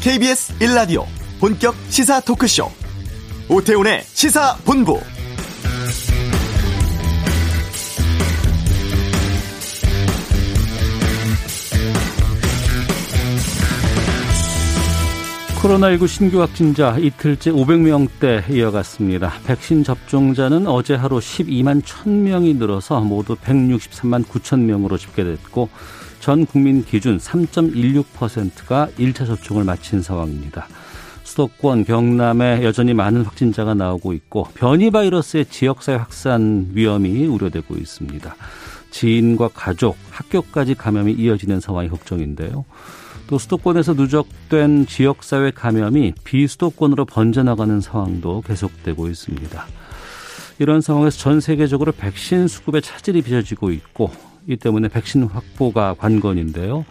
KBS 1라디오 본격 시사 토크쇼 오태훈의 시사본부 코로나19 신규 확진자 이틀째 500명대 이어갔습니다. 백신 접종자는 어제 하루 12만 1000명이 늘어서 모두 163만 9천 명으로 집계됐고 전 국민 기준 3.16%가 1차 접종을 마친 상황입니다. 수도권, 경남에 여전히 많은 확진자가 나오고 있고 변이 바이러스의 지역사회 확산 위험이 우려되고 있습니다. 지인과 가족, 학교까지 감염이 이어지는 상황이 걱정인데요. 또 수도권에서 누적된 지역사회 감염이 비수도권으로 번져나가는 상황도 계속되고 있습니다. 이런 상황에서 전 세계적으로 백신 수급에 차질이 빚어지고 있고 이 때문에 백신 확보가 관건인데요.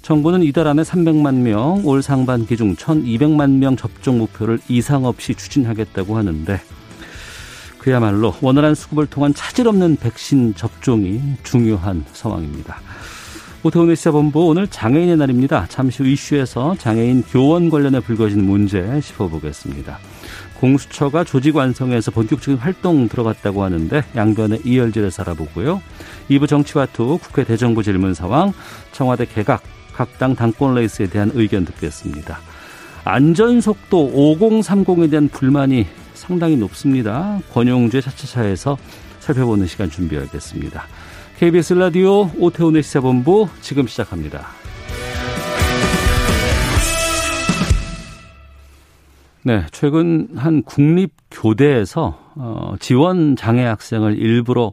정부는 이달 안에 300만 명, 올 상반기 중 1,200만 명 접종 목표를 이상 없이 추진하겠다고 하는데 그야말로 원활한 수급을 통한 차질 없는 백신 접종이 중요한 상황입니다. 오태훈의 시사본부 오늘 장애인의 날입니다. 잠시 후 이슈에서 장애인 교원 관련해 불거진 문제 짚어보겠습니다. 공수처가 조직 완성에서 본격적인 활동 들어갔다고 하는데 양변의 이열지를 살아보고요. 2부 정치와투 국회 대정부 질문 상황 청와대 개각 각 당 당권 레이스에 대한 의견 듣겠습니다. 안전속도 5030에 대한 불만이 상당히 높습니다. 권용주의 차차차에서 살펴보는 시간 준비하겠습니다. KBS 라디오 오태훈의 시사본부 지금 시작합니다. 네, 최근 한 국립교대에서 어, 지원 장애 학생을 일부러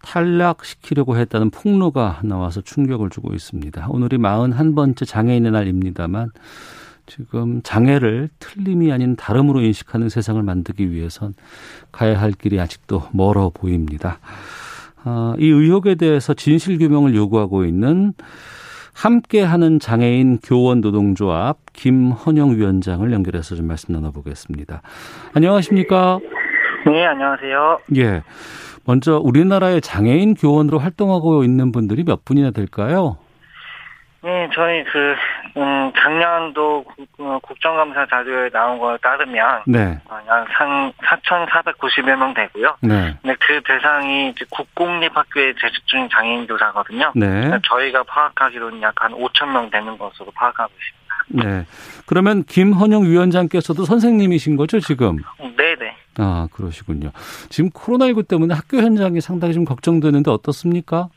탈락시키려고 했다는 폭로가 나와서 충격을 주고 있습니다. 오늘이 41번째 장애인의 날입니다만 지금 장애를 틀림이 아닌 다름으로 인식하는 세상을 만들기 위해선 가야 할 길이 아직도 멀어 보입니다. 어, 이 의혹에 대해서 진실 규명을 요구하고 있는 함께하는 장애인 교원 노동조합 김헌영 위원장을 연결해서 좀 말씀 나눠보겠습니다. 안녕하십니까? 네, 안녕하세요. 예. 먼저 우리나라의 장애인 교원으로 활동하고 있는 분들이 몇 분이나 될까요? 네, 저희 그 음, 작년도 어, 국정감사 자료에 나온 거에 따르면 네. 어, 약 4,490여 명 되고요. 네. 근데 그 대상이 이제 국공립학교에 재직 중인 장애인 교사거든요. 네. 저희가 파악하기로는 약 한 5천 명 되는 것으로 파악하고 있습니다. 네. 그러면 김헌영 위원장께서도 선생님이신 거죠, 지금? 네, 네. 아, 그러시군요. 지금 코로나19 때문에 학교 현장이 상당히 좀 걱정되는데 어떻습니까?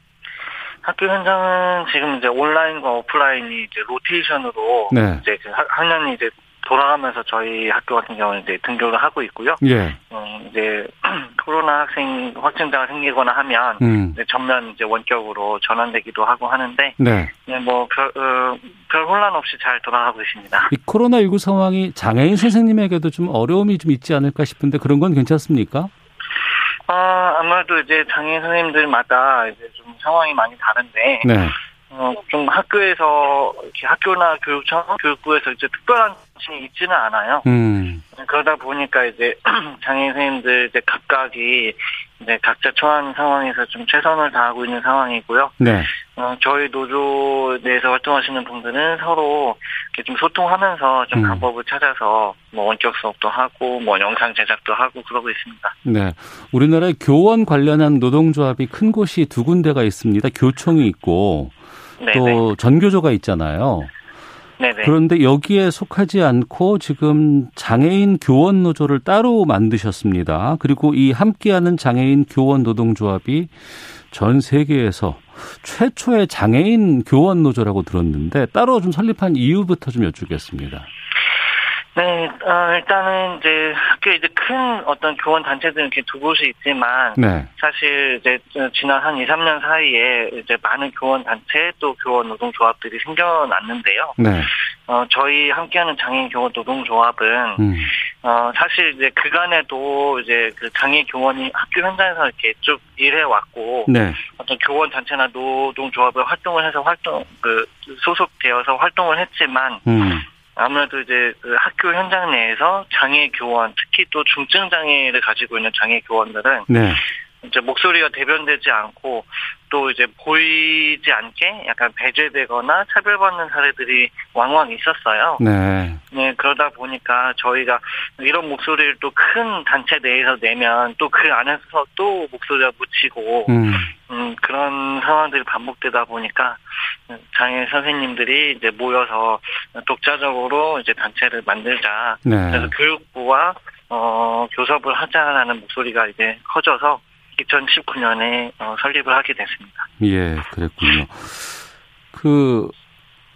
학교 현장은 지금 이제 온라인과 오프라인이 이제 로테이션으로 네. 이제 그 학년이 이제 돌아가면서 저희 학교 같은 경우는 이제 등교를 하고 있고요. 예. 음, 이제 코로나 학생 확진자가 생기거나 하면 음. 이제 전면 이제 원격으로 전환되기도 하고 하는데, 네. 네 뭐별 어, 별 혼란 없이 잘 돌아가고 있습니다. 이 코로나 19 상황이 장애인 선생님에게도 좀 어려움이 좀 있지 않을까 싶은데 그런 건 괜찮습니까? 아, 아무래도 이제 장애인 선생님들마다 이제 좀 상황이 많이 다른데, 네. 어, 좀 학교에서, 이렇게 학교나 교육청, 교육부에서 이제 특별한 지침이 있지는 않아요. 음. 그러다 보니까 이제 장애인 선생님들 이제 각각이 이제 각자 처한 상황에서 좀 최선을 다하고 있는 상황이고요. 네. 어, 저희 노조 내에서 활동하시는 분들은 서로 이렇게 좀 소통하면서 좀 음. 방법을 찾아서 뭐 원격 수업도 하고 뭐 영상 제작도 하고 그러고 있습니다. 네. 우리나라의 교원 관련한 노동조합이 큰 곳이 두 군데가 있습니다. 교총이 있고 네네. 또 네. 전교조가 있잖아요. 네네. 그런데 여기에 속하지 않고 지금 장애인 교원 노조를 따로 만드셨습니다. 그리고 이 함께하는 장애인 교원 노동조합이 전 세계에서 최초의 장애인 교원 노조라고 들었는데 따로 좀 설립한 이유부터 좀 여쭙겠습니다. 네, 어, 일단은 이제 학교 이제 큰 어떤 교원 단체들은 이렇게 두 곳이 있지만 네. 사실 이제 지난 한 2, 3년 사이에 이제 많은 교원 단체 또 교원 노동조합들이 생겨났는데요. 네. 어, 저희 함께하는 장애인 교원 노동조합은 음. 어, 사실 이제 그간에도 이제 그 장애 교원이 학교 현장에서 이렇게 쭉 일해 왔고 네. 어떤 교원 단체나 노동조합을 활동을 해서 활동 그 소속되어서 활동을 했지만 음. 아무래도 이제 그 학교 현장 내에서 장애 교원, 특히 또 중증 장애를 가지고 있는 장애 교원들은 네. 이제 목소리가 대변되지 않고 또 이제 보이지 않게 약간 배제되거나 차별받는 사례들이 왕왕 있었어요. 네. 네, 그러다 보니까 저희가 이런 목소리를 또 큰 단체 내에서 내면 또 그 안에서 또 목소리가 묻히고, 음. 음, 그런 상황들이 반복되다 보니까 장애 선생님들이 이제 모여서 독자적으로 이제 단체를 만들자. 네. 그래서 교육부와 어, 교섭을 하자라는 목소리가 이제 커져서 2019년에 어, 설립을 하게 됐습니다. 예, 그랬군요. 그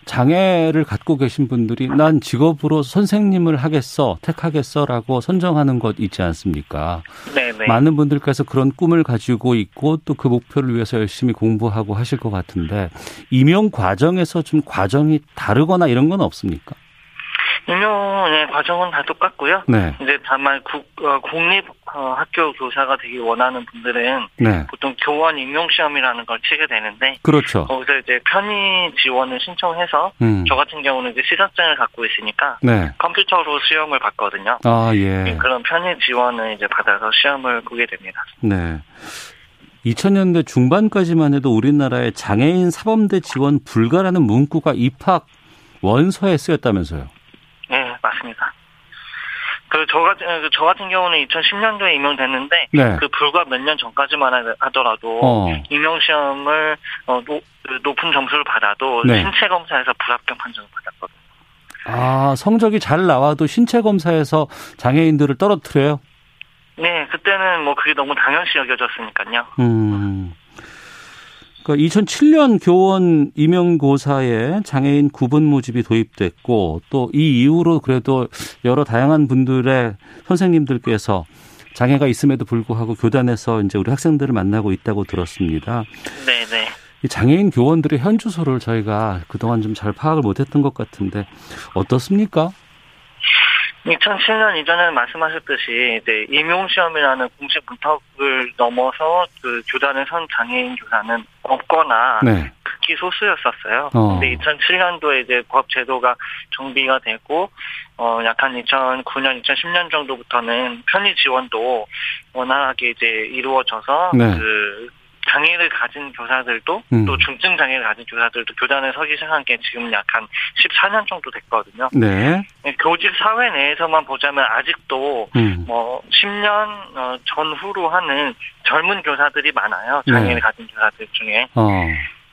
장애를 갖고 계신 분들이 난 직업으로 선생님을 하겠어, 택하겠어라고 선정하는 것 있지 않습니까? 네, 네. 많은 분들께서 그런 꿈을 가지고 있고 또 그 목표를 위해서 열심히 공부하고 하실 것 같은데 임용 과정에서 좀 과정이 다르거나 이런 건 없습니까? 임용의 과정은 다 똑같고요. 네. 이제 다만 국, 어, 공립 어, 학교 교사가 되기 원하는 분들은 네. 보통 교원 임용 시험이라는 걸 치게 되는데 그렇죠. 거기서 이제 편의 지원을 신청해서 음. 저 같은 경우는 이제 시사증을 갖고 있으니까 네. 컴퓨터로 시험을 봤거든요. 아 예. 네, 그런 편의 지원을 이제 받아서 시험을 보게 됩니다. 네. 2000년대 중반까지만 해도 우리나라에 장애인 사범대 지원 불가라는 문구가 입학 원서에 쓰였다면서요. 맞습니다. 그, 저 같은, 그저 같은 경우는 2010년도에 임용됐는데, 네. 그 불과 몇 년 전까지만 하더라도, 어. 임용시험을, 어, 노, 그 높은 점수를 받아도, 네. 신체 검사에서 불합격 판정을 받았거든요. 아, 성적이 잘 나와도 신체 검사에서 장애인들을 떨어뜨려요? 네, 그때는 뭐 그게 너무 당연시 여겨졌으니까요. 음. 그러니까 2007년 교원 임용고사에 장애인 구분 모집이 도입됐고 또 이 이후로 그래도 여러 다양한 분들의 선생님들께서 장애가 있음에도 불구하고 교단에서 이제 우리 학생들을 만나고 있다고 들었습니다. 네, 네. 이 장애인 교원들의 현 주소를 저희가 그동안 좀 잘 파악을 못했던 것 같은데 어떻습니까? 2007년 이전에 말씀하셨듯이 이제 임용 시험이라는 공식 문턱을 넘어서 그 교단을 선 장애인 교사는 없거나 네. 극히 소수였었어요. 어. 근데 2007년도에 이제 법 제도가 정비가 되고 어 약한 2009년, 2010년 정도부터는 편의 지원도 원활하게 이제 이루어져서 네. 그 장애를 가진 교사들도 음. 또 중증 장애를 가진 교사들도 교단에 서기 시작한 게 지금 약 한 14년 정도 됐거든요. 네. 네. 교직 사회 내에서만 보자면 아직도 음. 뭐 10년 어, 전후로 하는 젊은 교사들이 많아요. 장애를 네. 가진 교사들 중에. 어.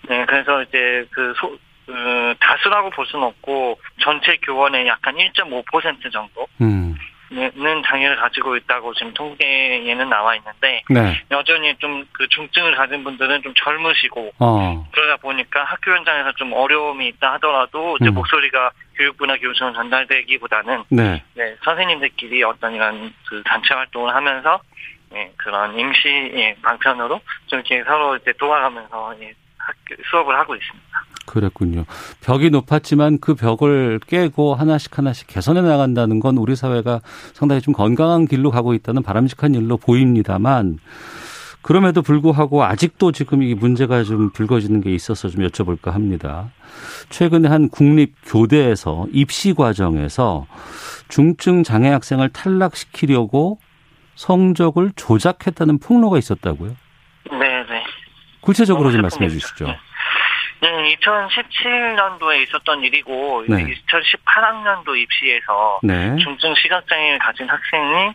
네, 그래서 이제 그 소, 그 다수라고 볼 수는 없고 전체 교원의 약간 1.5% 정도. 음. 는 장애를 가지고 있다고 지금 통계에는 나와 있는데 네. 여전히 좀 그 중증을 가진 분들은 좀 젊으시고 어. 그러다 보니까 학교 현장에서 좀 어려움이 있다 하더라도 이제 음. 목소리가 교육부나 교육청 전달되기보다는 네. 네, 선생님들끼리 어떤 이런 그 단체 활동을 하면서 예, 그런 임시 예, 방편으로 좀 이렇게 서로 이제 도와가면서 예, 학교 수업을 하고 있습니다. 그랬군요. 벽이 높았지만 그 벽을 깨고 하나씩 하나씩 개선해 나간다는 건 우리 사회가 상당히 좀 건강한 길로 가고 있다는 바람직한 일로 보입니다만 그럼에도 불구하고 아직도 지금 이 문제가 좀 불거지는 게 있어서 좀 여쭤볼까 합니다. 최근에 한 국립교대에서 입시 과정에서 중증 장애 학생을 탈락시키려고 성적을 조작했다는 폭로가 있었다고요? 네, 네. 구체적으로 좀 말씀해 주시죠. 네. 네, 2017년도에 있었던 일이고 네. 2018학년도 입시에서 네. 중증 시각장애를 가진 학생을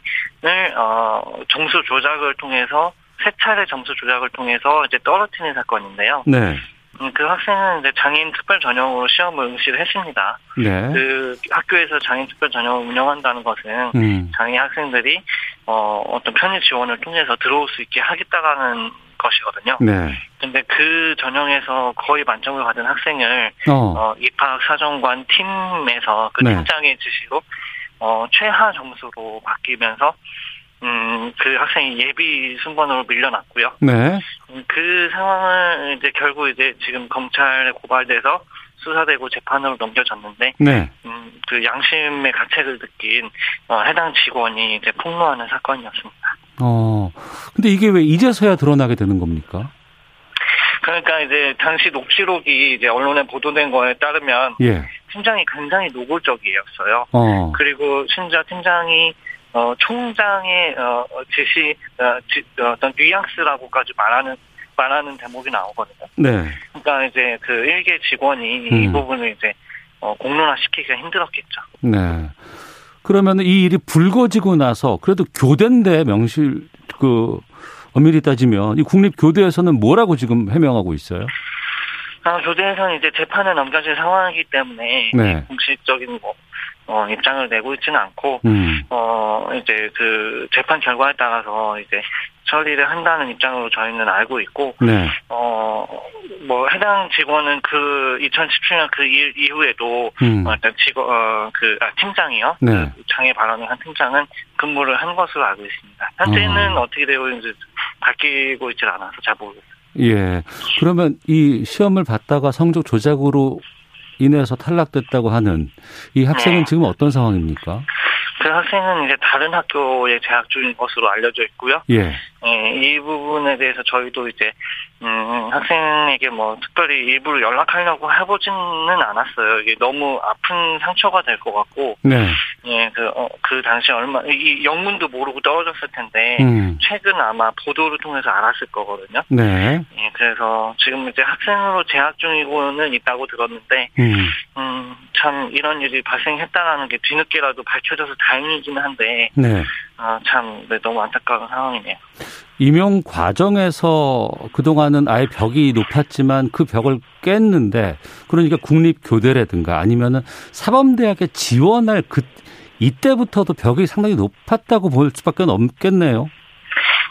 어, 점수 조작을 통해서 세 차례 점수 조작을 통해서 이제 떨어뜨린 사건인데요. 네. 음, 그 학생은 이제 장애인 특별 전형으로 시험을 응시를 했습니다. 네. 그 학교에서 장애인 특별 전형을 운영한다는 것은 음. 장애 학생들이 어, 어떤 편의 지원을 통해서 들어올 수 있게 하겠다라는 것이거든요. 네. 근데 그 전형에서 거의 만점을 받은 학생을 어. 어 입학 사정관 팀에서 그 네. 팀장의 지시로 어 최하 점수로 바뀌면서 음, 그 학생이 예비 순번으로 밀려났고요. 네. 음, 그 상황을 이제 결국 이제 지금 검찰에 고발돼서 수사되고 재판으로 넘겨졌는데, 네. 음, 그 양심의 가책을 느낀 어, 해당 직원이 이제 폭로하는 사건이었습니다. 어. 근데 이게 왜 이제서야 드러나게 되는 겁니까? 그러니까 이제 당시 녹취록이 이제 언론에 보도된 거에 따르면 예. 팀장이 굉장히 노골적이었어요. 어. 그리고 심지어 팀장이 어, 총장의 어, 지시 어, 지, 어떤 뉘앙스라고까지 말하는 말하는 대목이 나오거든요. 네. 그러니까 이제 그 일개 직원이 음. 이 부분을 이제 어, 공론화시키기가 힘들었겠죠. 네. 그러면 이 일이 불거지고 나서 그래도 교대인데 명실 그 엄밀히 따지면 이 국립 교대에서는 뭐라고 지금 해명하고 있어요? 아, 교대에서는 이제 재판을 넘겨질 상황이기 때문에 네. 공식적인 뭐 어, 입장을 내고 있지는 않고 음. 어 이제 그 재판 결과에 따라서 이제 처리를 한다는 입장으로 저희는 알고 있고 네. 어 뭐 해당 직원은 그 2017년 그 일 이후에도 음. 어, 일단 직원 어 그 아, 팀장이요 네. 그 장애 발언을 한 팀장은 근무를 한 것으로 알고 있습니다. 현재는 어. 떻게 되고 있는지 바뀌고 있질 않아서 잘 모르겠어요. 예. 그러면 이 시험을 봤다가 성적 조작으로 인해서 탈락됐다고 하는 이 학생은 네. 지금 어떤 상황입니까? 그 학생은 이제 다른 학교에 재학 중인 것으로 알려져 있고요. 예. 예, 이 부분에 대해서 저희도 이제 음, 학생에게 뭐 특별히 일부러 연락하려고 해보지는 않았어요. 이게 너무 아픈 상처가 될 것 같고, 네. 예, 그, 어, 그 당시 얼마, 이 영문도 모르고 떨어졌을 텐데, 음. 최근 아마 보도를 통해서 알았을 거거든요. 네. 예, 그래서 지금 이제 학생으로 재학 중이고는 있다고 들었는데, 음. 음, 참 이런 일이 발생했다라는 게 뒤늦게라도 밝혀져서 다행이긴 한데, 네. 아, 참, 네, 너무 안타까운 상황이네요. 임용 과정에서 그동안은 아예 벽이 높았지만 그 벽을 깼는데 그러니까 국립교대라든가 아니면은 사범대학에 지원할 그 이때부터도 벽이 상당히 높았다고 볼 수밖에 없겠네요.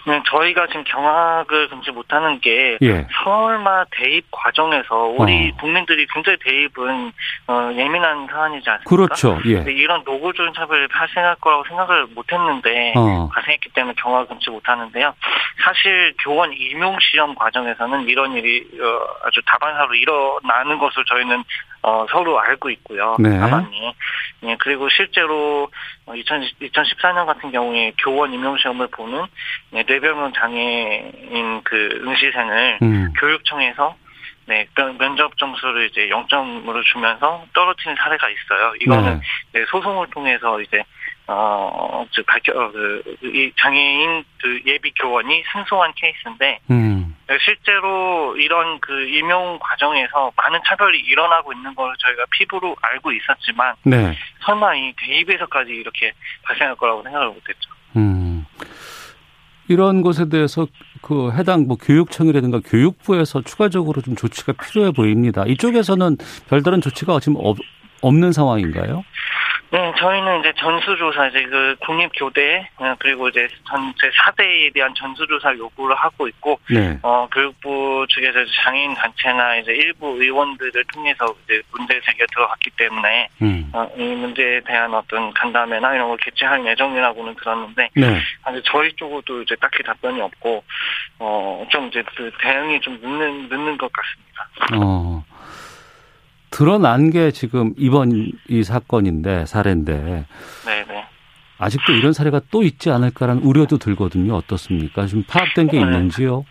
네, 저희가 지금 경악을 금치 못하는 게 예. 서울마 대입 과정에서 우리 어. 국민들이 굉장히 대입은 어, 예민한 사안이지 않습니까? 그렇죠. 예. 이런 노골적인 차별이 발생할 거라고 생각을 못했는데 어. 발생했기 때문에 경악을 금치 못하는데요. 사실 교원 임용 시험 과정에서는 이런 일이 어, 아주 다반사로 일어나는 것을 저희는 어, 서로 알고 있고요. 네. 다반이. 예, 그리고 실제로 2000, 2014년 같은 경우에 교원 임용시험을 보는 네, 뇌별명 장애인 그 응시생을 음. 교육청에서 네, 면접 점수를 이제 0점으로 주면서 떨어뜨린 사례가 있어요. 이거는 네. 네, 소송을 통해서 이제 어, 즉 밝혀 어, 그이 장애인 그 예비 교원이 승소한 케이스인데 음. 실제로 이런 그 임용 과정에서 많은 차별이 일어나고 있는 걸 저희가 피부로 알고 있었지만 네. 설마 이 대입에서까지 이렇게 발생할 거라고 생각을 못했죠. 음. 이런 것에 대해서 그 해당 뭐 교육청이라든가 교육부에서 추가적으로 좀 조치가 필요해 보입니다. 이쪽에서는 별다른 조치가 지금 없, 없는 상황인가요? 네, 저희는 이제 전수조사, 이제 그 국립교대, 어, 그리고 이제 전체 4대에 대한 전수조사 요구를 하고 있고, 네. 어, 교육부 측에서 장애인 단체나 이제 일부 의원들을 통해서 이제 문제 제기가 들어갔기 때문에, 음. 어, 이 문제에 대한 어떤 간담회나 이런 걸 개최할 예정이라고는 들었는데, 네. 아직 저희 쪽으로도 이제 딱히 답변이 없고, 어, 좀 이제 그 대응이 좀 늦는, 늦는 것 같습니다. 어. 드러난 게 지금 이번 이 사건인데 사례인데 네네. 아직도 이런 사례가 또 있지 않을까라는 우려도 들거든요. 어떻습니까? 좀 파악된 게 네. 있는지요?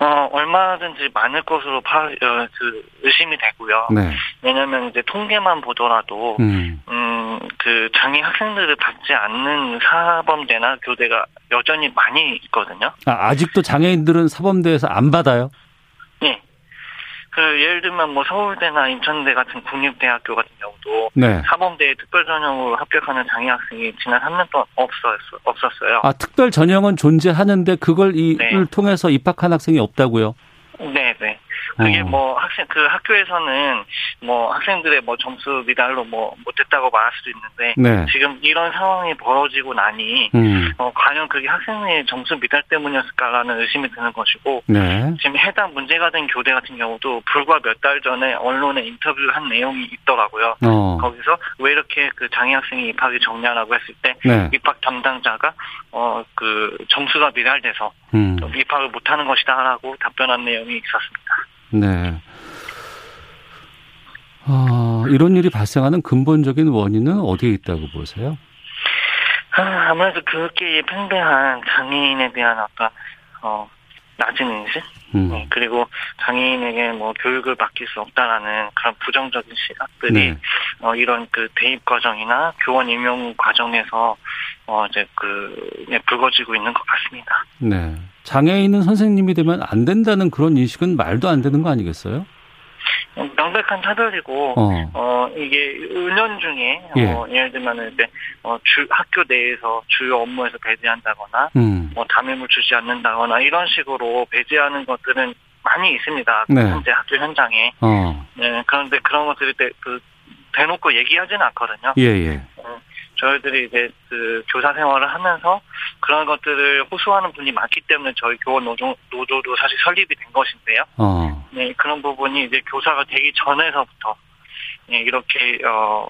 어, 얼마든지 많을 것으로 파, 어, 그, 의심이 되고요. 네. 왜냐면 이제 통계만 보더라도, 음. 음, 그 장애 학생들을 받지 않는 사범대나 교대가 여전히 많이 있거든요. 아, 아직도 장애인들은 사범대에서 안 받아요? 네. 그 예를 들면 뭐 서울대나 인천대 같은 국립대학교 같은 경우도 네. 사범대 특별 전형으로 합격하는 장애 학생이 지난 3년 동안 없었 없었어요. 아 특별 전형은 존재하는데 그걸 이를 네. 통해서 입학한 학생이 없다고요? 네, 네. 그게 어. 뭐 학생 그 학교에서는 뭐 학생들의 뭐 점수 미달로 뭐 못했다고 말할 수도 있는데 네. 지금 이런 상황이 벌어지고 나니 음. 어, 과연 그게 학생의 점수 미달 때문이었을까라는 의심이 드는 것이고 네. 지금 해당 문제가 된 교대 같은 경우도 불과 몇 달 전에 언론에 인터뷰를 한 내용이 있더라고요. 어. 거기서 왜 이렇게 그 장애 학생이 입학이 정냐라고 했을 때 네. 입학 담당자가 어 그 점수가 미달돼서 음. 입학을 못하는 것이다라고 답변한 내용이 있었습니다. 네. 아, 이런 일이 발생하는 근본적인 원인은 어디에 있다고 보세요? 아, 아무래도 그렇게 팽배한 장애인에 대한 어떤 어 낮은 인식 음. 네, 그리고 장애인에게 뭐 교육을 맡길 수 없다라는 그런 부정적인 시각들이 네. 어, 이런 그 대입 과정이나 교원 임용 과정에서 어 이제 그 예, 불거지고 있는 것 같습니다. 네. 장애 있는 선생님이 되면 안 된다는 그런 인식은 말도 안 되는 거 아니겠어요? 명백한 차별이고 어, 어 이게 은연 중에 어, 예. 어, 예를 들면 이제 어, 주 학교 내에서 주요 업무에서 배제한다거나 음. 뭐 담임을 주지 않는다거나 이런 식으로 배제하는 것들은 많이 있습니다. 네. 현재 학교 현장에. 어. 네, 그런데 그런 것들이 대, 그, 대놓고 얘기하지는 않거든요. 예, 예. 어, 저희들이 이제 그 교사 생활을 하면서 그런 것들을 호소하는 분이 많기 때문에 저희 교원 노조, 노조도 사실 설립이 된 것인데요. 어. 네, 그런 부분이 이제 교사가 되기 전에서부터 네, 이렇게 어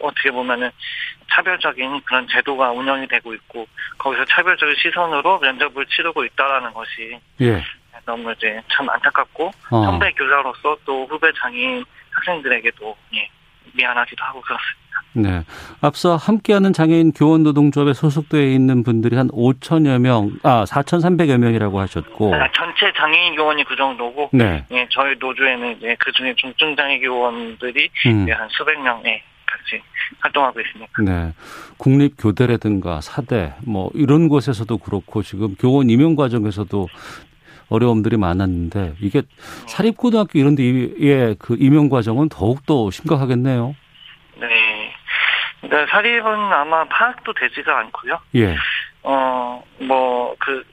어떻게 보면은 차별적인 그런 제도가 운영이 되고 있고 거기서 차별적인 시선으로 면접을 치르고 있다라는 것이 예. 너무 이제 참 안타깝고 어. 선배 교사로서 또 후배 장애인 학생들에게도 예, 미안하기도 하고 그렇습니다. 네. 앞서 함께하는 장애인 교원 노동조합에 소속되어 있는 분들이 한 5천여 명, 아 4,300여 명이라고 하셨고 아, 전체 장애인 교원이 그 정도고, 네. 예, 저희 노조에는 이제 그 중에 중증 장애 교원들이 음. 한 수백 명에 같이 활동하고 있습니다. 네. 국립교대라든가 사대 뭐 이런 곳에서도 그렇고 지금 교원 임용 과정에서도 어려움들이 많았는데 이게 사립고등학교 이런 데의 그 임용 과정은 더욱더 심각하겠네요. 네. 그러니까 사립은 아마 파악도 되지가 않고요. 예. 어, 뭐, 그,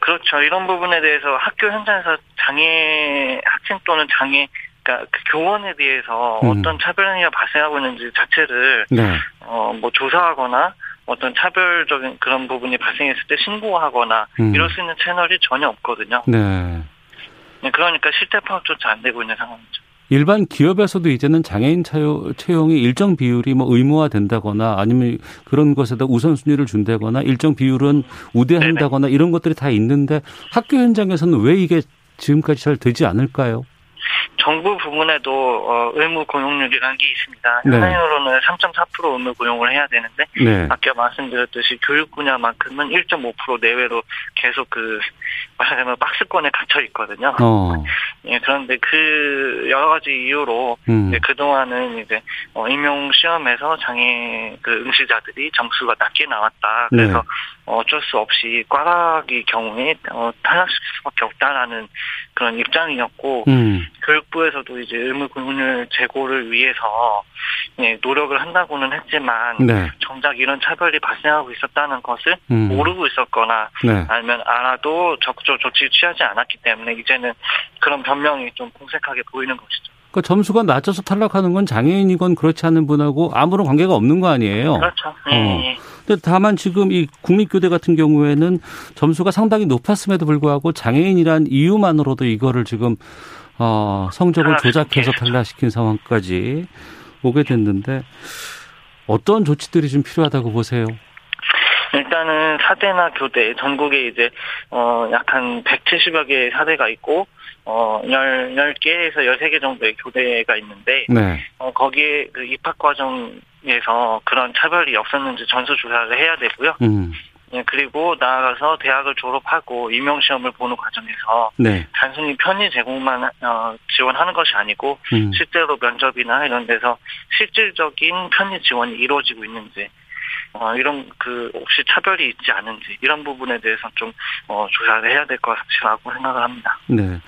그렇죠. 이런 부분에 대해서 학교 현장에서 장애, 학생 또는 장애, 그러니까 그 교원에 대해서 음. 어떤 차별 행위가 발생하고 있는지 자체를, 네. 어, 뭐 조사하거나 어떤 차별적인 그런 부분이 발생했을 때 신고하거나 음. 이럴 수 있는 채널이 전혀 없거든요. 네. 네 그러니까 실태 파악조차 안 되고 있는 상황이죠. 일반 기업에서도 이제는 장애인 채용이 일정 비율이 뭐 의무화된다거나 아니면 그런 것에다 우선순위를 준다거나 일정 비율은 우대한다거나 네네. 이런 것들이 다 있는데 학교 현장에서는 왜 이게 지금까지 잘 되지 않을까요? 정부 부문에도 어, 의무 고용률이라는 게 있습니다. 네. 현행으로는 3.4% 의무 고용을 해야 되는데 네. 아까 말씀드렸듯이 교육 분야만큼은 1.5% 내외로 계속 그 말하자면 박스권에 갇혀 있거든요. 어. 예, 그런데 그 여러 가지 이유로 음. 이제 그동안은 이제 어, 임용 시험에서 장애 그 응시자들이 점수가 낮게 나왔다. 그래서 네. 어쩔 수 없이 꽈락이 경우에 어, 탈락시킬 수밖에 없다라는 그런 입장이었고 음. 교육부에서도 이제 의무 교육률 제고를 위해서 예, 노력을 한다고는 했지만 네. 정작 이런 차별이 발생하고 있었다는 것을 음. 모르고 있었거나 네. 아니면 알아도 적극 적 조치 취하지 않았기 때문에 이제는 그런 변명이 좀 공색하게 보이는 것이죠. 그 점수가 낮아서 탈락하는 건 장애인이건 그렇지 않은 분하고 아무런 관계가 없는 거 아니에요. 그렇죠. 네. 어. 근데 다만 지금 이 국립교대 같은 경우에는 점수가 상당히 높았음에도 불구하고 장애인이란 이유만으로도 이거를 지금 어, 성적을 조작해서 탈락시킨 상황까지 오게 됐는데 어떤 조치들이 좀 필요하다고 보세요? 일단은 사대나 교대 전국에 이제 어 약 한 170여 개의 사대가 있고 어, 10, 10개에서 13개 정도의 교대가 있는데, 네. 어, 거기에 그 입학 과정에서 그런 차별이 없었는지 전수 조사를 해야 되고요. 음. 예, 그리고 나아가서 대학을 졸업하고 임용 시험을 보는 과정에서 네. 단순히 편의 제공만 어, 지원하는 것이 아니고 음. 실제로 면접이나 이런 데서 실질적인 편의 지원이 이루어지고 있는지 어, 이런 그 혹시 차별이 있지 않은지 이런 부분에 대해서 좀 어, 조사를 해야 될 것이라고 생각을 합니다. 네.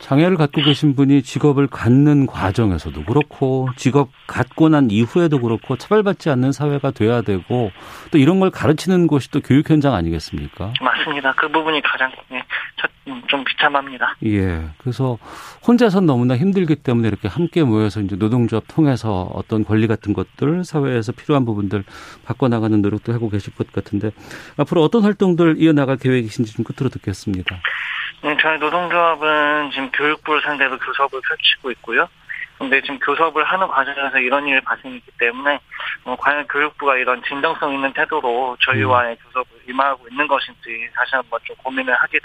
장애를 갖고 계신 분이 직업을 갖는 과정에서도 그렇고 직업 갖고 난 이후에도 그렇고 차별받지 않는 사회가 돼야 되고 또 이런 걸 가르치는 곳이 또 교육 현장 아니겠습니까? 맞습니다. 그 부분이 가장 네, 음, 좀 비참합니다. 예. 그래서 혼자선 너무나 힘들기 때문에 이렇게 함께 모여서 이제 노동조합 통해서 어떤 권리 같은 것들 사회에서 필요한 부분들 바꿔나가는 노력도 하고 계실 것 같은데 앞으로 어떤 활동들 이어나갈 계획이신지 좀 끝으로 듣겠습니다. 네, 저희 노동조합은 지금 교육부를 상대로 교섭을 펼치고 있고요. 근데 지금 교섭을 하는 과정에서 이런 일이 발생했기 때문에 어, 과연 교육부가 이런 진정성 있는 태도로 저희와의 음. 교섭을 임하고 있는 것인지 다시 한번 좀 고민을 하게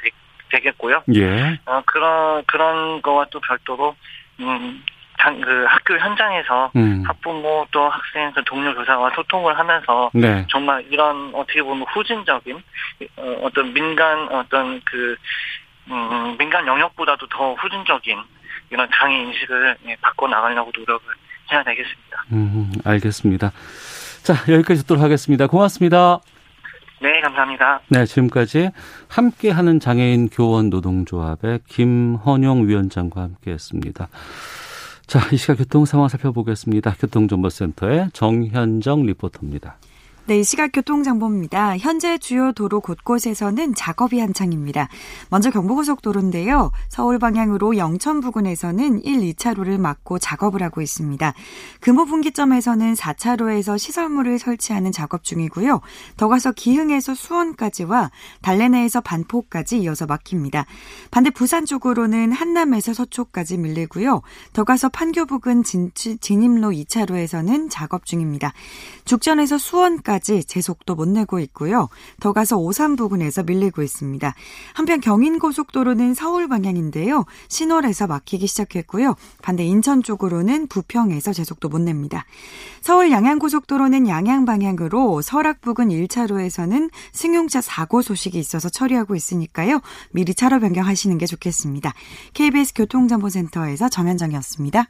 되, 겠고요 예. 어, 그런 그런 거와 또 별도로 음, 장, 그 학교 현장에서 음. 학부모 또 학생 그 동료 교사와 소통을 하면서 네. 정말 이런 어떻게 보면 후진적인 어, 어떤 민간 어떤 그 음, 민간 영역보다도 더 후진적인 이런 장애 인식을 예, 바꿔 나가려고 노력을 해야 되겠습니다. 음, 알겠습니다. 자, 여기까지 듣도록 하겠습니다. 고맙습니다. 네, 감사합니다. 네, 지금까지 함께하는 장애인 교원 노동조합의 김헌용 위원장과 함께했습니다. 자, 이 시각 교통 상황 살펴보겠습니다. 교통정보센터의 정현정 리포터입니다. 네, 이 시각 교통정보입니다. 현재 주요 도로 곳곳에서는 작업이 한창입니다. 먼저 경부고속도로인데요. 서울 방향으로 영천 부근에서는 1, 2차로를 막고 작업을 하고 있습니다. 금호분기점에서는 4차로에서 시설물을 설치하는 작업 중이고요. 더 가서 기흥에서 수원까지와 달래내에서 반포까지 이어서 막힙니다. 반대 부산 쪽으로는 한남에서 서초까지 밀리고요. 더 가서 판교 부근 진, 진입로 2차로에서는 작업 중입니다. 죽전에서 수원까지 까지 제 속도 못 내고 있고요. 더 가서 오산 부근에서 밀리고 있습니다. 한편 경인고속도로는 서울 방향인데요. 신월에서 막히기 시작했고요. 반대 인천 쪽으로는 부평에서 제 속도 못 냅니다. 서울 양양고속도로는 양양 방향으로 설악 부근 1차로에서는 승용차 사고 소식이 있어서 처리하고 있으니까요. 미리 차로 변경하시는 게 좋겠습니다. KBS 교통정보센터에서 정현정이었습니다.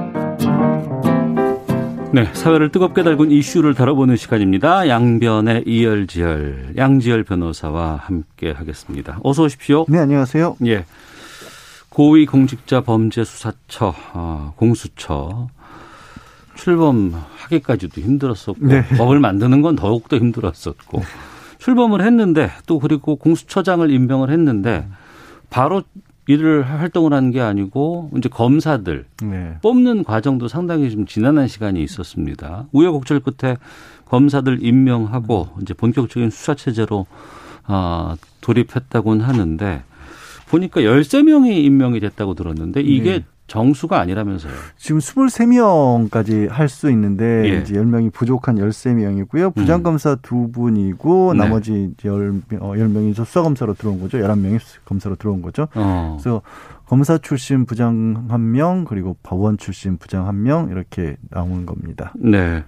네, 사회를 뜨겁게 달군 이슈를 다뤄보는 시간입니다. 양변의 이열지열, 양지열 변호사와 함께 하겠습니다. 어서 오십시오. 네, 안녕하세요. 예. 고위공직자 범죄수사처, 어, 공수처 출범하기까지도 힘들었었고 네. 법을 만드는 건 더욱더 힘들었었고 출범을 했는데 또 그리고 공수처장을 임명을 했는데 바로 일을 활동을 하는 게 아니고 이제 검사들 네. 뽑는 과정도 상당히 좀 지난한 시간이 있었습니다. 우여곡절 끝에 검사들 임명하고 이제 본격적인 수사 체제로 아, 돌입했다고는 하는데 보니까 열세 명이 임명이 됐다고 들었는데 이게 네. 정수가 아니라면서요. 지금 23명까지 할 수 있는데 예. 이제 10명이 부족한 13명이고요. 부장검사 음. 두 분이고 네. 나머지 이제 10, 어, 10명이 수사검사로 들어온 거죠. 11명이 검사로 들어온 거죠. 어. 그래서 검사 출신 부장 한 명, 그리고 법원 출신 부장 한 명 이렇게 나오는 겁니다. 네.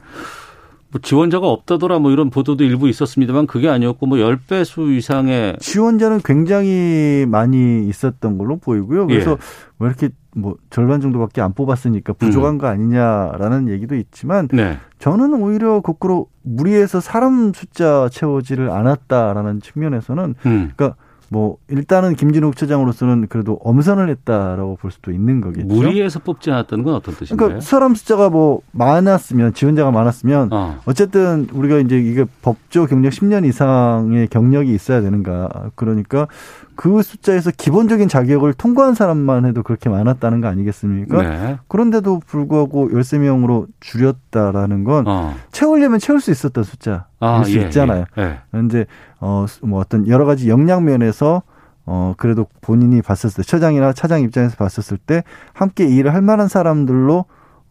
뭐 지원자가 없다더라 뭐 이런 보도도 일부 있었습니다만 그게 아니었고 뭐 10배수 이상의 지원자는 굉장히 많이 있었던 걸로 보이고요. 그래서 예. 왜 이렇게 뭐 절반 정도밖에 안 뽑았으니까 부족한 음. 거 아니냐라는 얘기도 있지만 네. 저는 오히려 거꾸로 무리해서 사람 숫자 채워지를 않았다라는 측면에서는 음. 그러니까 뭐 일단은 김진욱 처장으로서는 그래도 엄선을 했다라고 볼 수도 있는 거겠죠. 무리해서 뽑지 않았다는 건 어떤 뜻인가요? 그러니까 사람 숫자가 뭐 많았으면 지원자가 많았으면 어. 쨌든 우리가 이제 이게 법조 경력 10년 이상의 경력이 있어야 되는가 그러니까 그 숫자에서 기본적인 자격을 통과한 사람만 해도 그렇게 많았다는 거 아니겠습니까? 네. 그런데도 불구하고 13명으로 줄였다라는 건 어. 채우려면 채울 수 있었던 숫자일 아, 수 예, 있잖아요. 예, 예. 그런데 어, 뭐 어떤 여러 가지 역량 면에서 어, 그래도 본인이 봤었을 때, 처장이나 차장 입장에서 봤었을 때 함께 일을 할 만한 사람들로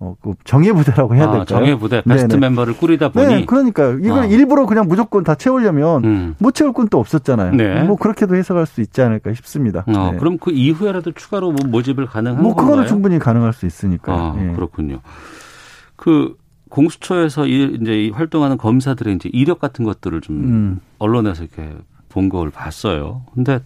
어, 그 정예부대라고 해야 아, 될까요? 정예부대 베스트 네네. 멤버를 꾸리다 보니. 네, 그러니까 이걸 아. 일부러 그냥 무조건 다 채우려면 음. 못 채울 건 또 없었잖아요. 네. 뭐 그렇게도 해석할 수 있지 않을까 싶습니다. 아, 네. 그럼 그 이후에라도 추가로 뭐 모집을 가능한 뭐 그거는 충분히 가능할 수 있으니까. 아, 예. 그렇군요. 그 공수처에서 이제 활동하는 검사들의 이제 이력 같은 것들을 좀 음. 언론에서 이렇게 본 걸 봤어요. 근데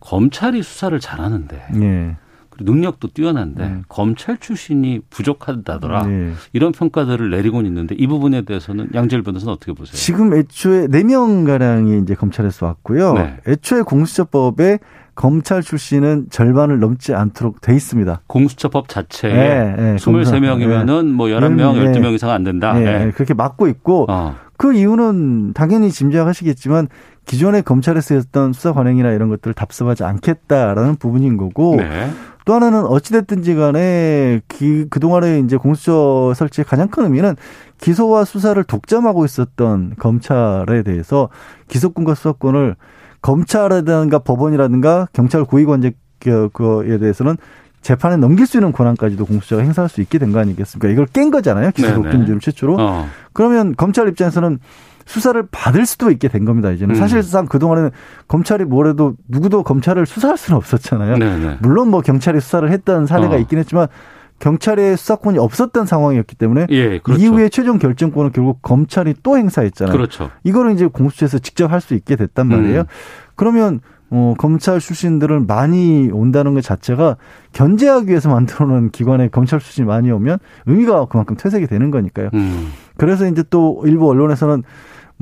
검찰이 수사를 잘하는데. 예. 능력도 뛰어난데 네. 검찰 출신이 부족하다더라 네. 이런 평가들을 내리곤 있는데 이 부분에 대해서는 양재일 변호사는 어떻게 보세요? 지금 애초에 4명 가량이 이제 검찰에서 왔고요. 네. 애초에 공수처법에 검찰 출신은 절반을 넘지 않도록 돼 있습니다. 공수처법 자체에 네, 네, 23명이면은 네. 뭐 11명, 네. 12명 이상 안 된다. 네, 네. 그렇게 막고 있고 어. 그 이유는 당연히 짐작하시겠지만 기존에 검찰에서 했던 수사 관행이나 이런 것들을 답습하지 않겠다라는 부분인 거고 네. 또 하나는 어찌됐든지 간에 기, 그동안에 이제 공수처 설치의 가장 큰 의미는 기소와 수사를 독점하고 있었던 검찰에 대해서 기소권과 수사권을 검찰이라든가 법원이라든가 경찰 고위관직에 대해서는 재판에 넘길 수 있는 권한까지도 공수처가 행사할 수 있게 된 거 아니겠습니까? 이걸 깬 거잖아요. 기소 독점죄로 최초로. 어. 그러면 검찰 입장에서는 수사를 받을 수도 있게 된 겁니다. 이제는 음. 사실상 그 동안에는 검찰이 뭐래도 누구도 검찰을 수사할 수는 없었잖아요. 네네. 물론 뭐 경찰이 수사를 했던 사례가 어. 있긴 했지만 경찰의 수사권이 없었던 상황이었기 때문에 예, 그렇죠. 이후에 최종 결정권을 결국 검찰이 또 행사했잖아요. 그렇죠. 이거를 이제 공수처에서 직접 할 수 있게 됐단 말이에요. 음. 그러면 어, 검찰 출신들을 많이 온다는 것 자체가 견제하기 위해서 만들어 놓은 기관에 검찰 출신이 많이 오면 의미가 그만큼 퇴색이 되는 거니까요. 음. 그래서 이제 또 일부 언론에서는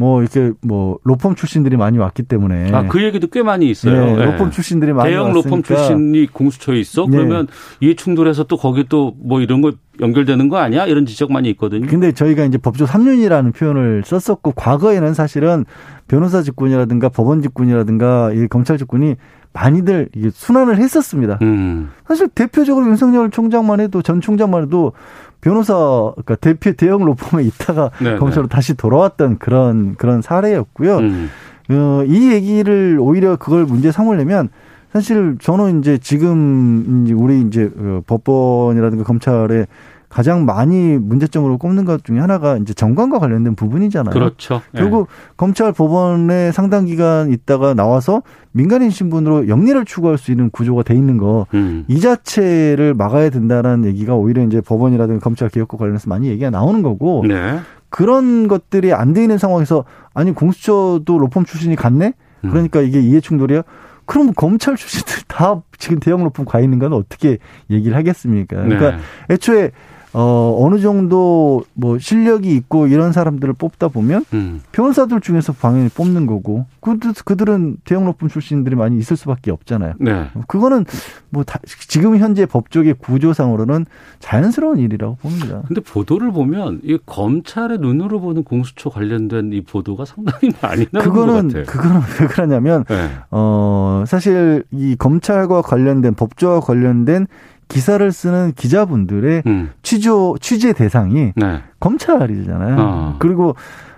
뭐 이렇게 뭐 로펌 출신들이 많이 왔기 때문에 아 그 얘기도 꽤 많이 있어요. 네, 네. 로펌 출신들이 많이 대형 왔으니까. 로펌 출신이 공수처에 있어. 네. 그러면 이해 충돌해서 또 거기 또 뭐 이런 거 연결되는 거 아니야? 이런 지적 많이 있거든요. 근데 저희가 이제 법조 3년이라는 표현을 썼었고 과거에는 사실은 변호사 직군이라든가 법원 직군이라든가 이 검찰 직군이 많이들 이게 순환을 했었습니다. 음. 사실 대표적으로 윤석열 총장만 해도 전 총장만 해도 변호사 그러니까 대표 대형 로펌에 있다가 네네. 검찰로 다시 돌아왔던 그런 그런 사례였고요. 음. 어, 이 얘기를 오히려 그걸 문제 삼으려면 사실 저는 이제 지금 이제 우리 이제 어, 법원이라든가 검찰에 가장 많이 문제점으로 꼽는 것 중에 하나가 이제 정관과 관련된 부분이잖아요. 그렇죠. 결국 네. 검찰 법원에 상당 기간 있다가 나와서 민간인 신분으로 영리를 추구할 수 있는 구조가 돼 있는 거, 음. 이 자체를 막아야 된다는 얘기가 오히려 이제 법원이라든가 검찰 개혁과 관련해서 많이 얘기가 나오는 거고, 네. 그런 것들이 안 돼 있는 상황에서 아니 공수처도 로펌 출신이 갔네? 음. 그러니까 이게 이해 충돌이야? 그럼 검찰 출신들 다 지금 대형 로펌 가 있는 건 어떻게 얘기를 하겠습니까? 그러니까 네. 애초에 어, 어느 정도 뭐 실력이 있고 이런 사람들을 뽑다 보면 음. 변호사들 중에서 당연히 뽑는 거고 그들, 그들은 대형 높은 출신들이 많이 있을 수밖에 없잖아요. 네. 그거는 뭐 다, 지금 현재 법적의 구조상으로는 자연스러운 일이라고 봅니다. 근데 보도를 보면 이 검찰의 눈으로 보는 공수처 관련된 이 보도가 상당히 많이 나오는 그거는, 것 같아요. 그거는 왜 그러냐면 네. 어, 사실 이 검찰과 관련된 법조와 관련된 기사를 쓰는 기자분들의 음. 취조 취재 대상이 네. 검찰이잖아요. 어. 그리고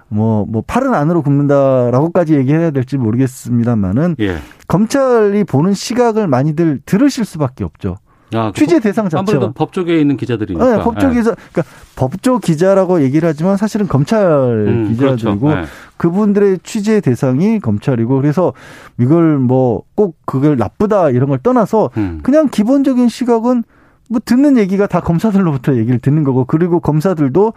뭐, 뭐, 팔은 안으로 굽는다라고까지 얘기해야 될지 모르겠습니다만은, 예. 검찰이 보는 시각을 많이들 들으실 수밖에 없죠. 아, 그 취재 대상 자체가 아무래도 법조계에 있는 기자들이니까. 네, 법조계에서 네. 그러니까 법조 기자라고 얘기를 하지만 사실은 검찰 음, 기자들이고 그렇죠. 네. 그분들의 취재 대상이 검찰이고 그래서 이걸 뭐 꼭 그걸 나쁘다 이런 걸 떠나서 음. 그냥 기본적인 시각은 뭐 듣는 얘기가 다 검사들로부터 얘기를 듣는 거고 그리고 검사들도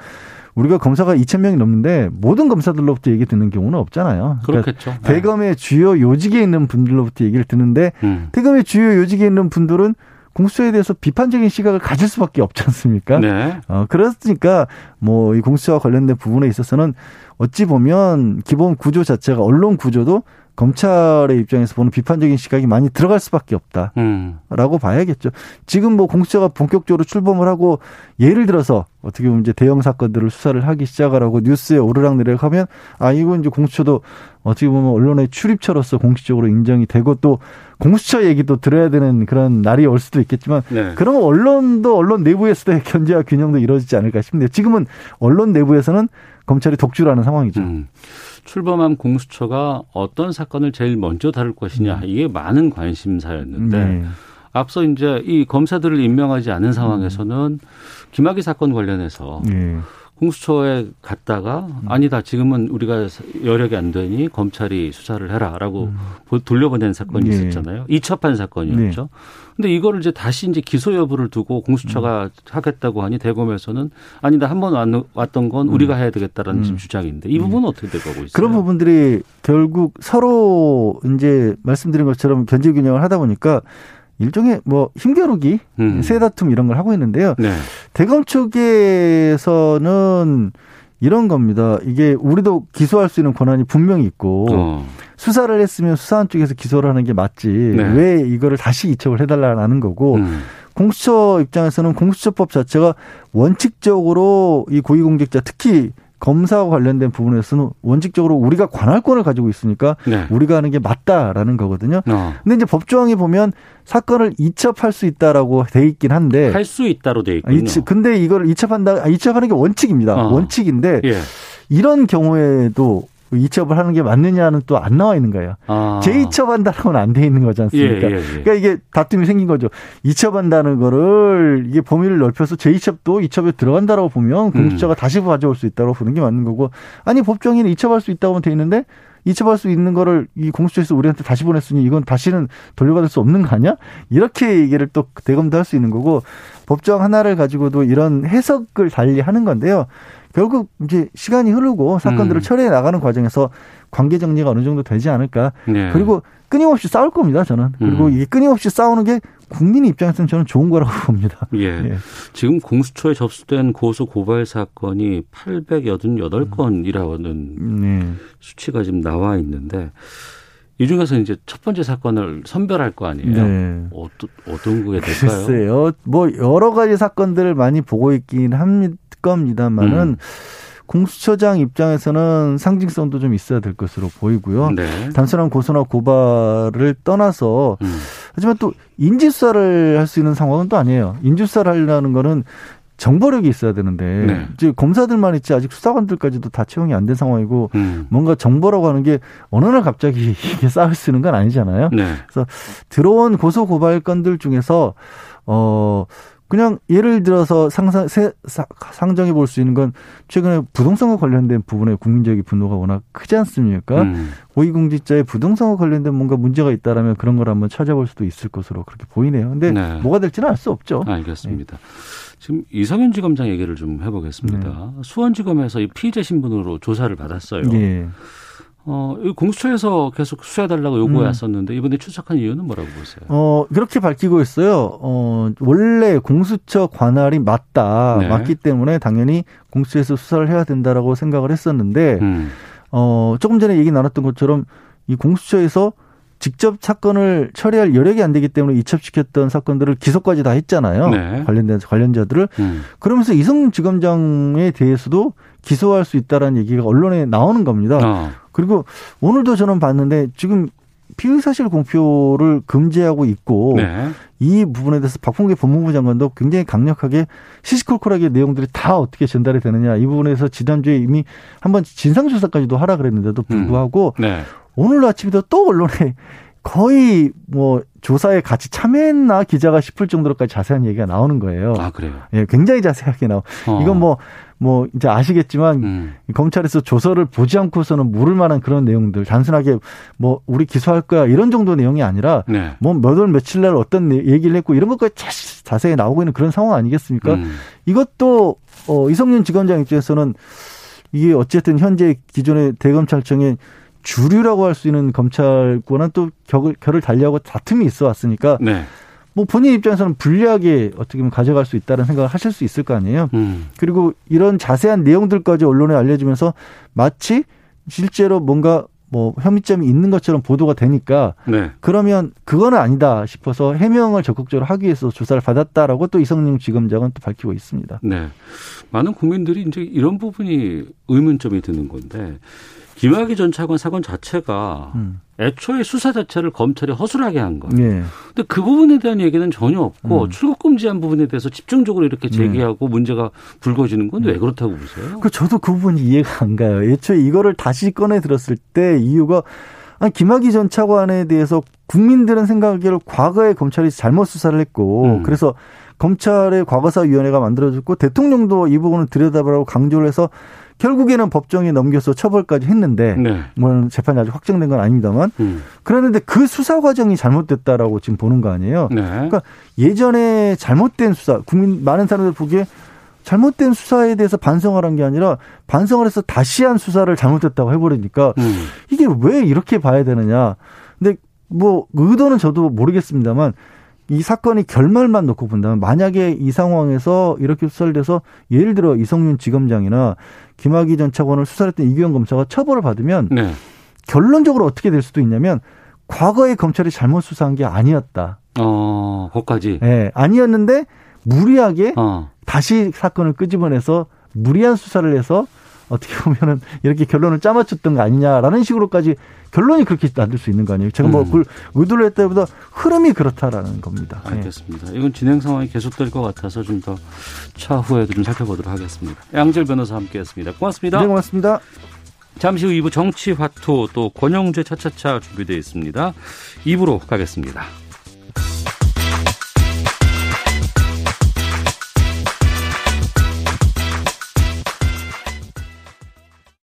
우리가 검사가 2천 명이 넘는데 모든 검사들로부터 얘기 듣는 경우는 없잖아요. 그러니까 그렇겠죠. 그러니까 대검의 주요 요직에 있는 분들로부터 얘기를 듣는데 음. 대검의 주요 요직에 있는 분들은 공수처에 대해서 비판적인 시각을 가질 수밖에 없지 않습니까? 네. 어, 그렇으니까 뭐 이 공수처와 관련된 부분에 있어서는 어찌 보면 기본 구조 자체가 언론 구조도 검찰의 입장에서 보는 비판적인 시각이 많이 들어갈 수밖에 없다라고 음. 봐야겠죠. 지금 뭐 공수처가 본격적으로 출범을 하고 예를 들어서 어떻게 보면 이제 대형 사건들을 수사를 하기 시작하라고 뉴스에 오르락내리락 하면 아 이건 이제 공수처도 어떻게 보면 언론의 출입처로서 공식적으로 인정이 되고 또 공수처 얘기도 들어야 되는 그런 날이 올 수도 있겠지만 네. 그러면 언론도 언론 내부에서도 견제와 균형도 이루어지지 않을까 싶은데 지금은 언론 내부에서는 검찰이 독주라는 상황이죠. 음. 출범한 공수처가 어떤 사건을 제일 먼저 다룰 것이냐 음. 이게 많은 관심사였는데 네. 앞서 이제 이 검사들을 임명하지 않은 상황에서는 김학의 사건 관련해서 네. 공수처에 갔다가 음. 아니다 지금은 우리가 여력이 안 되니 검찰이 수사를 해라라고 음. 돌려보낸 사건이 네. 있었잖아요. 이첩한 사건이었죠. 네. 근데 이거를 이제 다시 이제 기소 여부를 두고 공수처가 음. 하겠다고 하니 대검에서는 아니다 한 번 왔던 건 우리가 음. 해야 되겠다라는 지금 음. 주장인데 이 부분은 어떻게 돼가고 있어요? 그런 부분들이 결국 서로 이제 말씀드린 것처럼 견제 균형을 하다 보니까 일종의 뭐 힘겨루기, 음. 세다툼 이런 걸 하고 있는데요. 네. 대검 쪽에서는 이런 겁니다. 이게 우리도 기소할 수 있는 권한이 분명히 있고 어. 수사를 했으면 수사한 쪽에서 기소를 하는 게 맞지. 네. 왜 이거를 다시 이첩을 해달라는 거고 음. 공수처 입장에서는 공수처법 자체가 원칙적으로 이 고위공직자 특히 검사와 관련된 부분에서는 원칙적으로 우리가 관할권을 가지고 있으니까 네. 우리가 하는 게 맞다라는 거거든요. 어. 근데 이제 법조항에 보면 사건을 이첩할 수 있다라고 돼 있긴 한데 할 수 있다로 돼 있군요. 근데 이걸 이첩한다 아, 이첩하는 게 원칙입니다. 어. 원칙인데 예. 이런 경우에도 이첩을 하는 게 맞느냐는 또 안 나와 있는 거예요. 아. 재이첩한다라고는 안 돼 있는 거지 않습니까? 예, 예, 예. 그러니까 이게 다툼이 생긴 거죠. 이첩한다는 거를 이게 범위를 넓혀서 재이첩도 이첩에 들어간다라고 보면 공수처가 음. 다시 가져올 수 있다고 보는 게 맞는 거고 아니 법정에는 이첩할 수 있다고 돼 있는데 이첩할 수 있는 거를 이 공수처에서 우리한테 다시 보냈으니 이건 다시는 돌려받을 수 없는 거 아니야? 이렇게 얘기를 또 대검도 할 수 있는 거고 법정 하나를 가지고도 이런 해석을 달리 하는 건데요. 결국 이제 시간이 흐르고 사건들을 음. 처리해 나가는 과정에서 관계 정리가 어느 정도 되지 않을까. 네. 그리고 끊임없이 싸울 겁니다, 저는. 그리고 음. 이게 끊임없이 싸우는 게 국민 입장에서는 저는 좋은 거라고 봅니다. 예. 예. 지금 공수처에 접수된 고소 고발 사건이 888건이라는 네. 수치가 지금 나와 있는데 이 중에서 이제 첫 번째 사건을 선별할 거 아니에요. 네. 어떤 어떤 게 될까요? 글쎄요. 뭐 여러 가지 사건들을 많이 보고 있긴 합니다. 겁니다만은 음. 공수처장 입장에서는 상징성도 좀 있어야 될 것으로 보이고요. 네. 단순한 고소나 고발을 떠나서 음. 하지만 또 인지수사를 할 수 있는 상황은 또 아니에요. 인지수사를 하려는 거는 정보력이 있어야 되는데 네. 이제 검사들만 있지 아직 수사관들까지도 다 채용이 안 된 상황이고 음. 뭔가 정보라고 하는 게 어느 날 갑자기 이게 쌓을 수 있는 건 아니잖아요. 네. 그래서 들어온 고소 고발 건들 중에서 어 그냥 예를 들어서 상상 세, 상정해 볼 수 있는 건 최근에 부동산과 관련된 부분에 국민적인 분노가 워낙 크지 않습니까? 음. 고위공직자의 부동산과 관련된 뭔가 문제가 있다라면 그런 걸 한번 찾아볼 수도 있을 것으로 그렇게 보이네요. 근데 네. 뭐가 될지는 알 수 없죠. 알겠습니다. 네. 지금 이성윤 지검장 얘기를 좀 해보겠습니다. 네. 수원지검에서 이 피의자 신분으로 조사를 받았어요. 네. 어, 공수처에서 계속 수사해달라고 요구했었는데 음. 이번에 추적한 이유는 뭐라고 보세요? 어, 그렇게 밝히고 있어요. 어, 원래 공수처 관할이 맞다. 네. 맞기 때문에 당연히 공수처에서 수사를 해야 된다라고 생각을 했었는데, 음. 어, 조금 전에 얘기 나눴던 것처럼 이 공수처에서 직접 사건을 처리할 여력이 안 되기 때문에 이첩시켰던 사건들을 기소까지 다 했잖아요. 네. 관련된 관련자들을. 음. 그러면서 이성 지검장에 대해서도 기소할 수 있다라는 얘기가 언론에 나오는 겁니다. 어. 그리고 오늘도 저는 봤는데 지금 피의 사실 공표를 금지하고 있고 네. 이 부분에 대해서 박홍계 법무부 장관도 굉장히 강력하게 시시콜콜하게 내용들이 다 어떻게 전달이 되느냐 이 부분에서 지난주에 이미 한번 진상조사까지도 하라 그랬는데도 불구하고 음. 네. 오늘 아침에도 또 언론에 거의 뭐 조사에 같이 참여했나 기자가 싶을 정도로까지 자세한 얘기가 나오는 거예요. 아 그래요? 예, 굉장히 자세하게 나오. 어. 이건 뭐뭐 뭐 이제 아시겠지만 음. 검찰에서 조서를 보지 않고서는 모를 만한 그런 내용들 단순하게 뭐 우리 기소할 거야 이런 정도 내용이 아니라 네. 뭐몇 월 며칠 날 어떤 얘기를 했고 이런 것까지 자세히 나오고 있는 그런 상황 아니겠습니까? 음. 이것도 어 이성윤 지검장 입장에서는 이게 어쨌든 현재 기존의 대검찰청의 주류라고 할 수 있는 검찰과는 또 격을, 결을 달리하고 다툼이 있어 왔으니까 네. 뭐 본인 입장에서는 불리하게 어떻게 보면 가져갈 수 있다는 생각을 하실 수 있을 거 아니에요. 음. 그리고 이런 자세한 내용들까지 언론에 알려주면서 마치 실제로 뭔가 뭐 혐의점이 있는 것처럼 보도가 되니까 네. 그러면 그거는 아니다 싶어서 해명을 적극적으로 하기 위해서 조사를 받았다라고 또 이성용 지검장은 또 밝히고 있습니다. 네. 많은 국민들이 이제 이런 부분이 의문점이 드는 건데 김학의 전 차관 사건 자체가 음. 애초에 수사 자체를 검찰이 허술하게 한 거. 네. 근데 그 부분에 대한 얘기는 전혀 없고 음. 출국 금지한 부분에 대해서 집중적으로 이렇게 네. 제기하고 네. 문제가 불거지는 건왜 그렇다고 보세요? 그 저도 그 부분이 이해가 안 가요. 애초에 이거를 다시 꺼내 들었을 때 이유가 아니 김학의 전 차관에 대해서 국민들은 생각하기로 과거에 검찰이 잘못 수사를 했고 음. 그래서 검찰의 과거사위원회가 만들어졌고 대통령도 이 부분을 들여다보라고 강조를 해서 결국에는 법정에 넘겨서 처벌까지 했는데 네. 뭐 재판이 아직 확정된 건 아닙니다만 음. 그랬는데 그 수사 과정이 잘못됐다라고 지금 보는 거 아니에요. 네. 그러니까 예전에 잘못된 수사 국민 많은 사람들 보기에 잘못된 수사에 대해서 반성을 한게 아니라 반성을 해서 다시 한 수사를 잘못됐다고 해버리니까 음. 이게 왜 이렇게 봐야 되느냐. 근데 뭐 의도는 저도 모르겠습니다만 이 사건이 결말만 놓고 본다면 만약에 이 상황에서 이렇게 수사를 돼서 예를 들어 이성윤 지검장이나 김학의 전 차관을 수사했던 이규영 검사가 처벌을 받으면 네. 결론적으로 어떻게 될 수도 있냐면 과거에 검찰이 잘못 수사한 게 아니었다. 어, 거기까지. 예, 네, 아니었는데 무리하게 어. 다시 사건을 끄집어내서 무리한 수사를 해서 어떻게 보면은 이렇게 결론을 짜맞췄던 거 아니냐라는 식으로까지 결론이 그렇게 만들 수 있는 거 아니에요. 제가 뭐 음. 그걸 의도를 했다기보다 흐름이 그렇다라는 겁니다. 예. 알겠습니다. 네. 이건 진행 상황이 계속될 것 같아서 좀 더 차후에도 좀 살펴보도록 하겠습니다. 양질 변호사 함께했습니다. 고맙습니다. 네, 고맙습니다. 잠시 후 2부 정치화투 또 권영재 차차차 준비되어 있습니다. 2부로 가겠습니다.